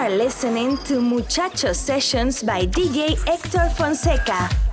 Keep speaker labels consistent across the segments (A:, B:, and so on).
A: are listening to Muchacho Sessions by DJ Hector Fonseca.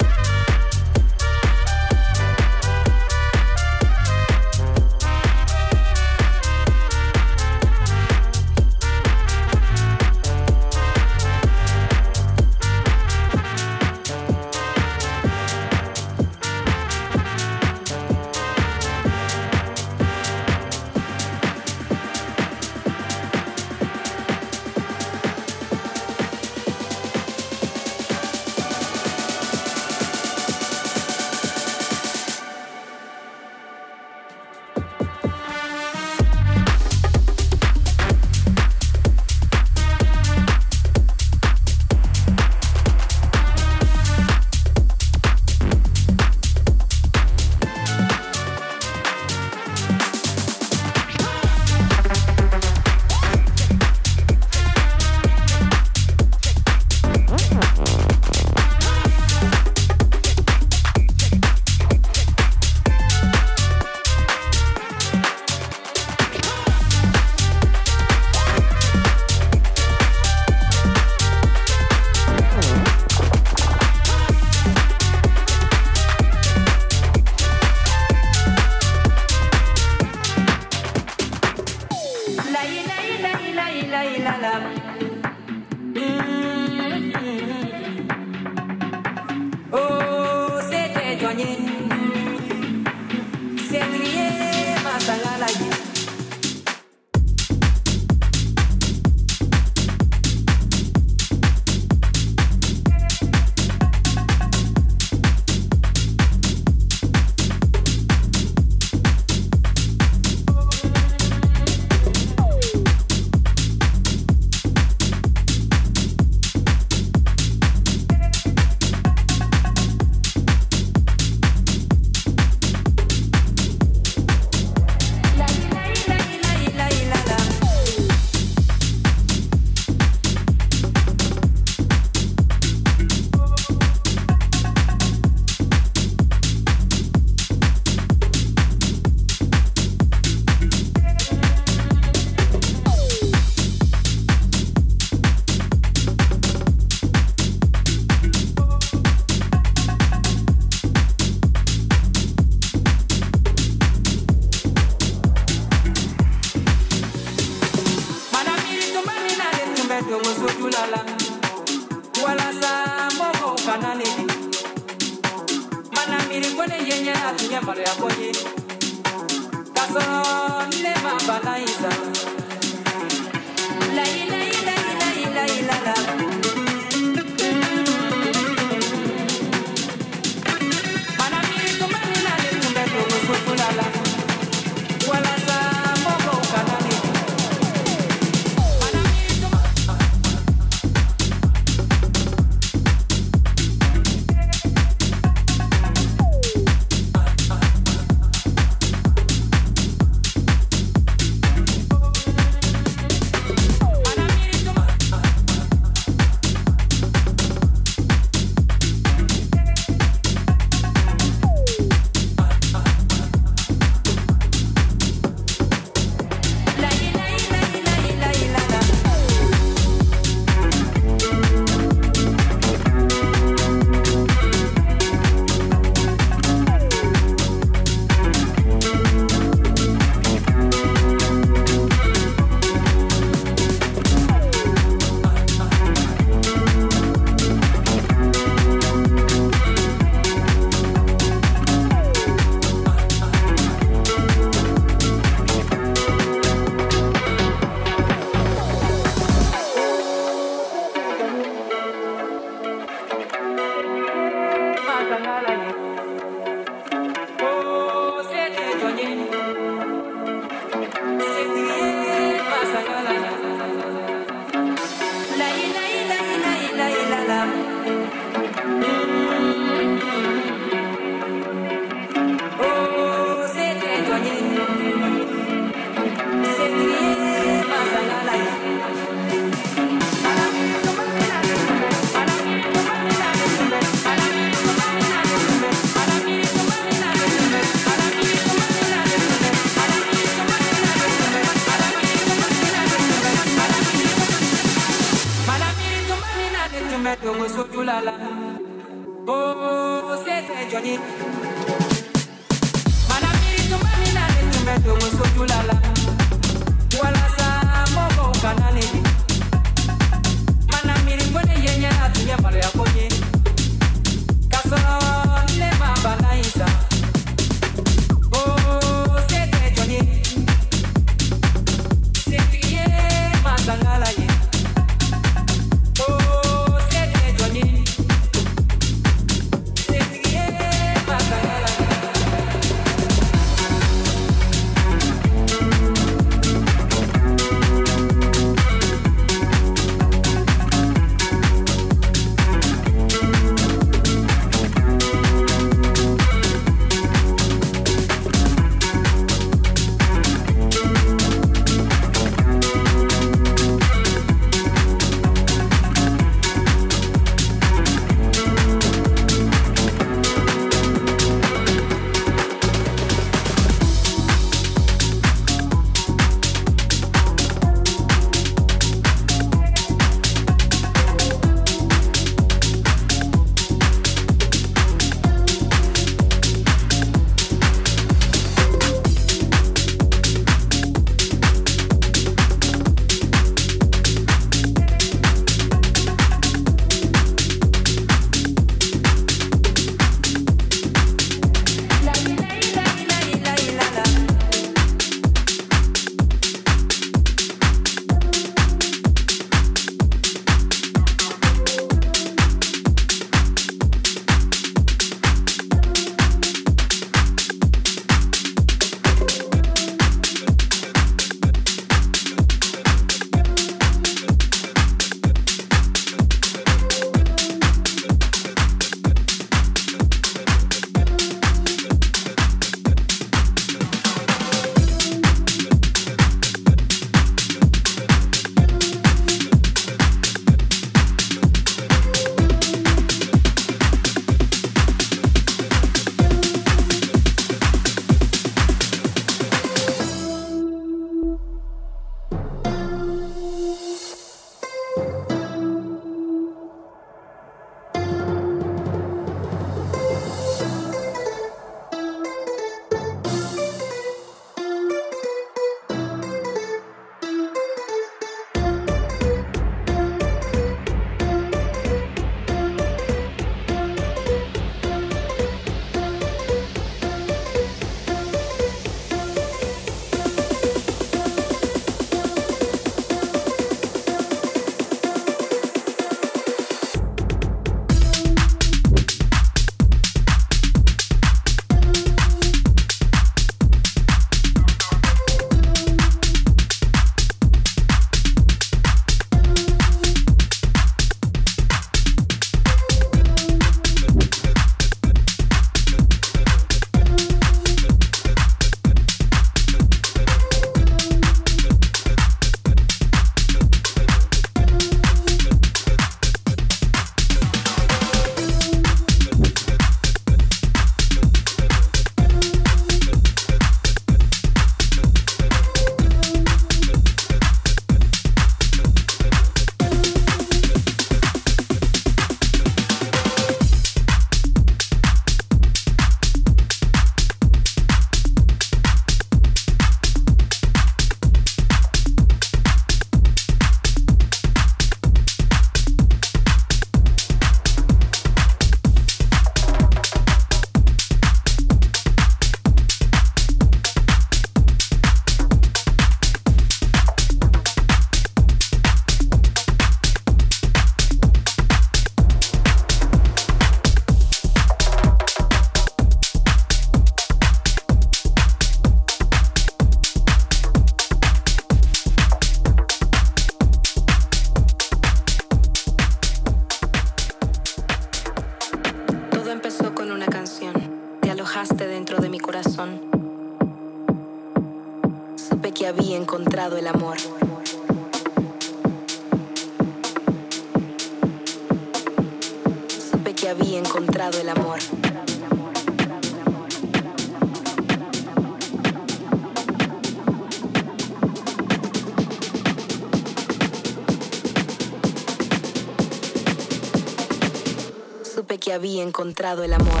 B: Encontrado el amor.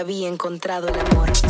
B: Había encontrado el amor.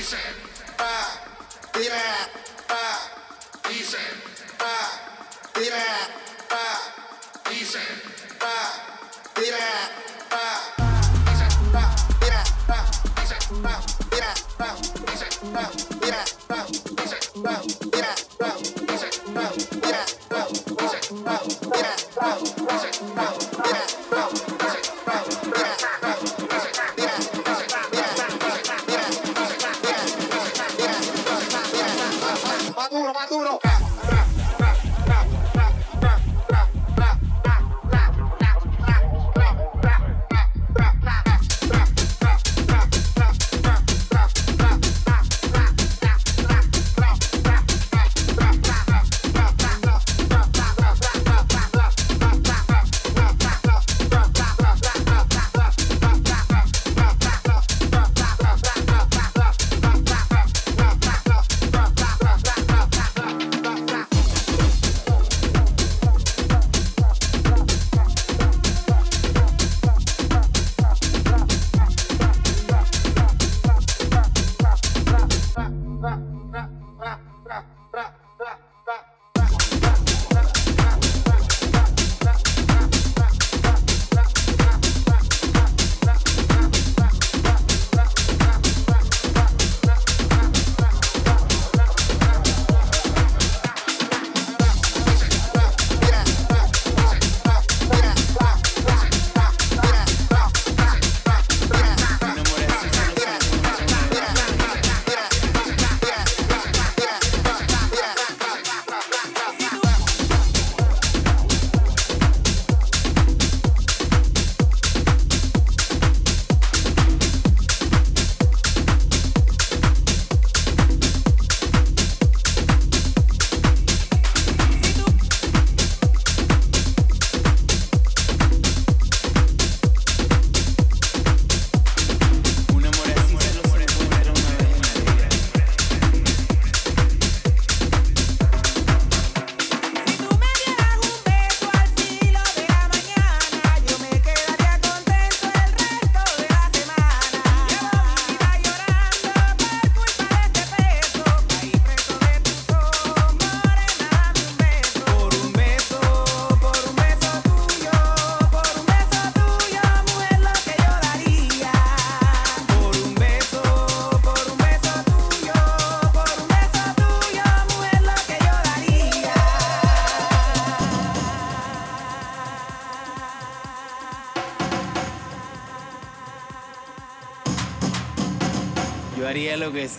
B: He said, ah, yeah, ah, he
C: said.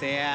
C: Sea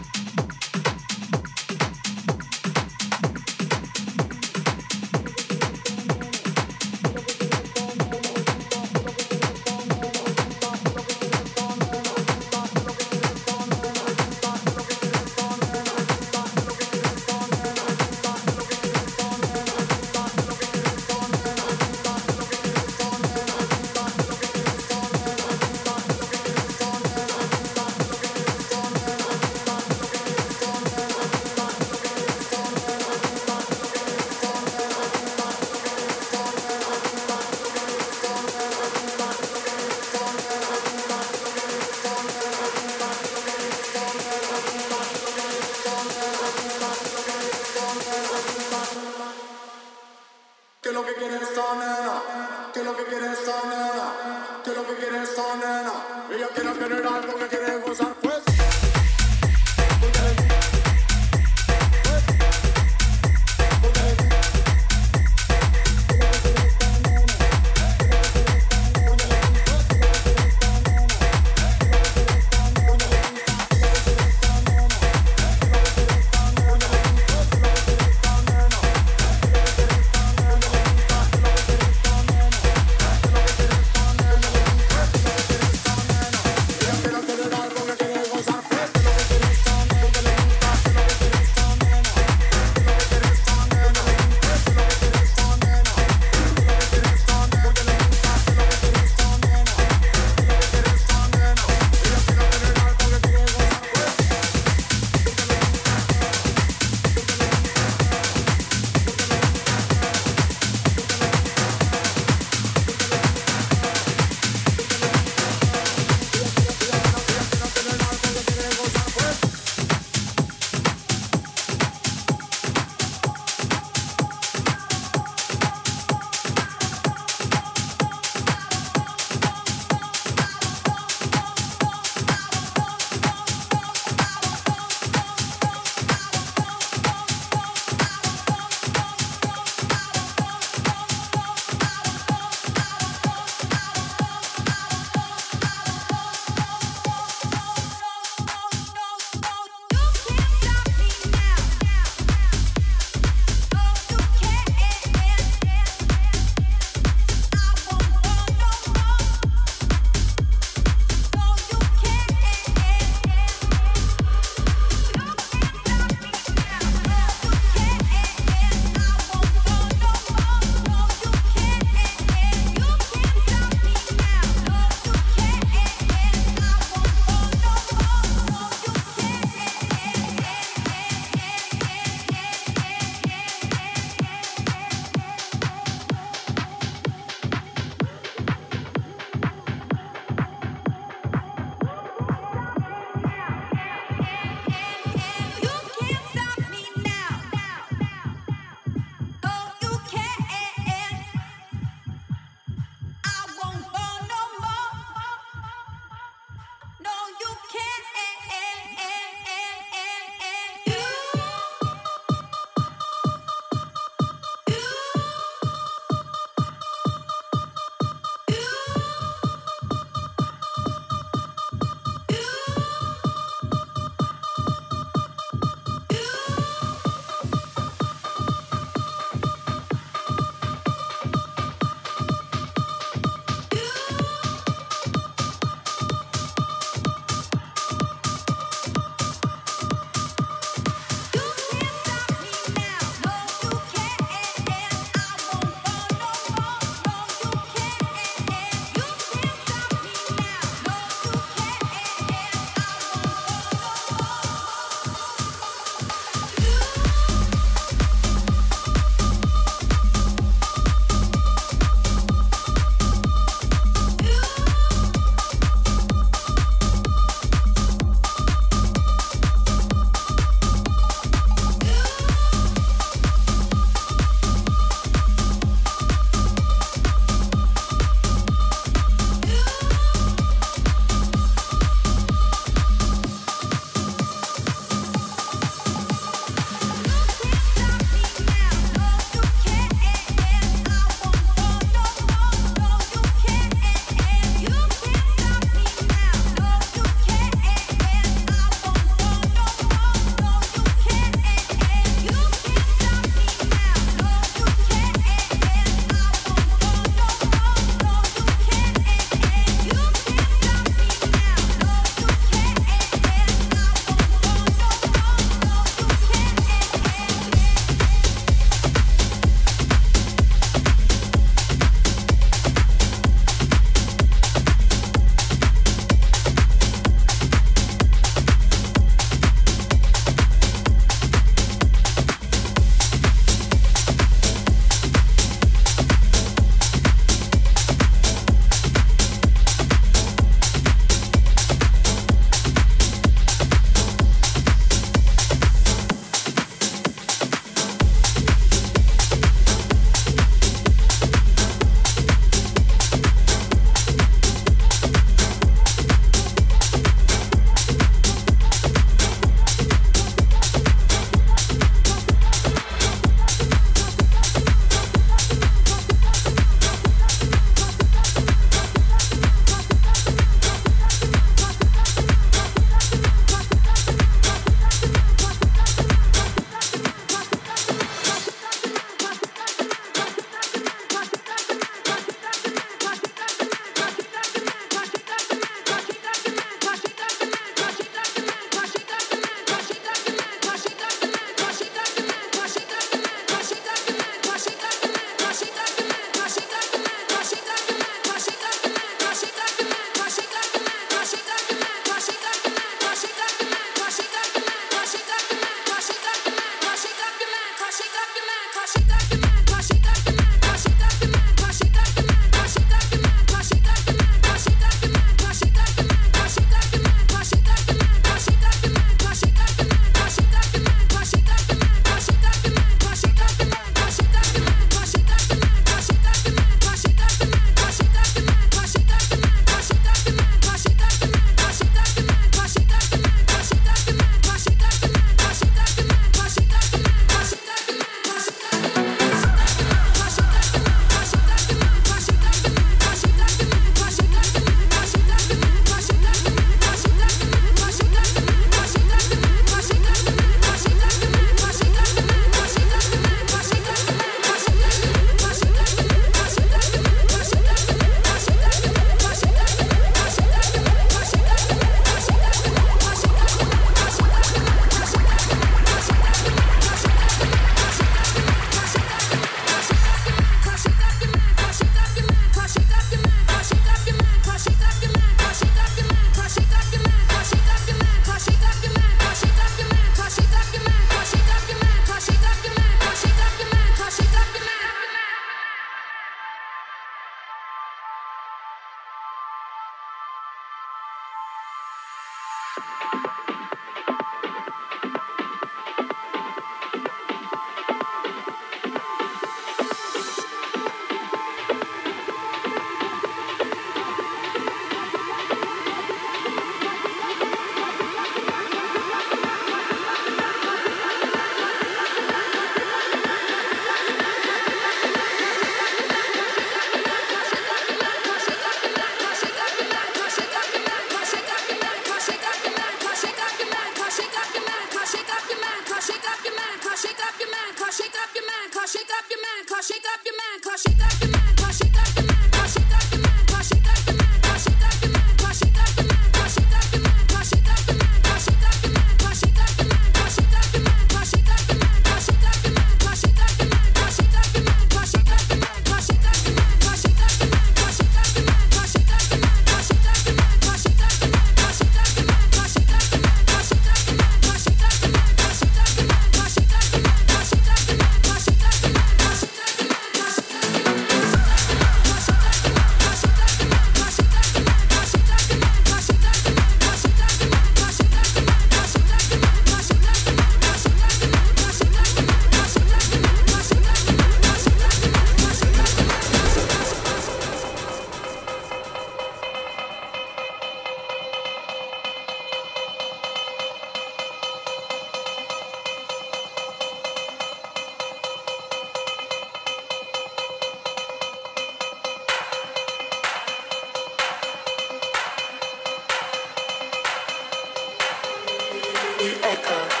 D: In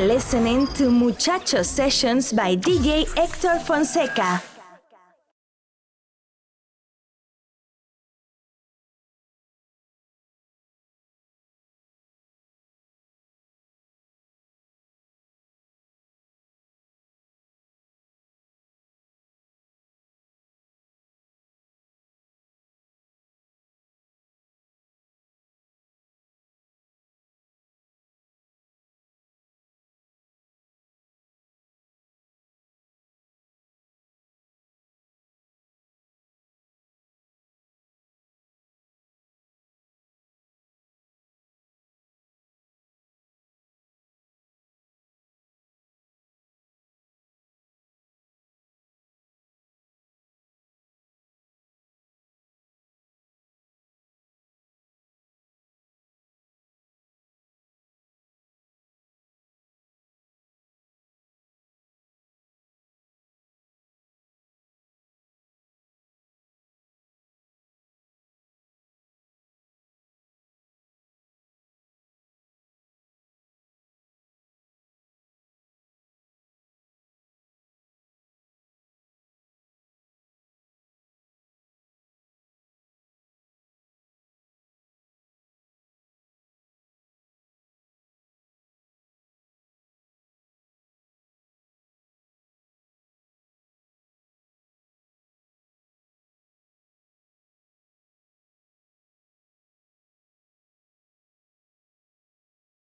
A: listening to Muchacho Sessions by DJ Hector Fonseca.